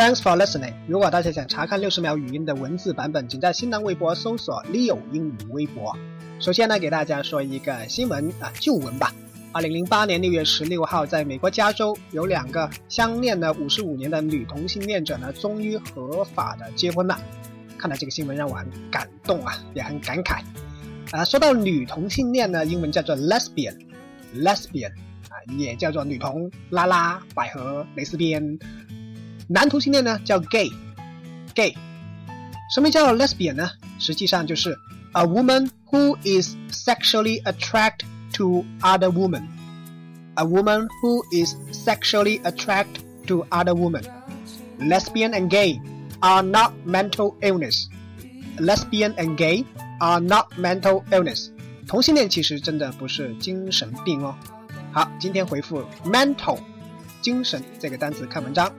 Thanks for listening。如果大家想查看六十秒语音的文字版本，请在新浪微博搜索 Leo 英语微博。首先呢，给大家说一个新闻啊，旧闻吧。二零零八年六月十六号，在美国加州，有两个相恋了五十五年的女同性恋者呢，终于合法的结婚了。看到这个新闻，让我很感动啊，也很感慨。啊，说到女同性恋呢，英文叫做 lesbian，lesbian 啊，也叫做女同、拉拉、百合、蕾丝边。男同性恋呢叫 gay，gay，什么叫 lesbian 呢？实际上就是 a woman who is sexually attracted to other women。a woman who is sexually attracted to other women. Lesbian and gay are not mental illness. Lesbian and gay are not mental illness. 同性恋其实真的不是精神病哦。好，今天回复 mental 精神这个单词看文章。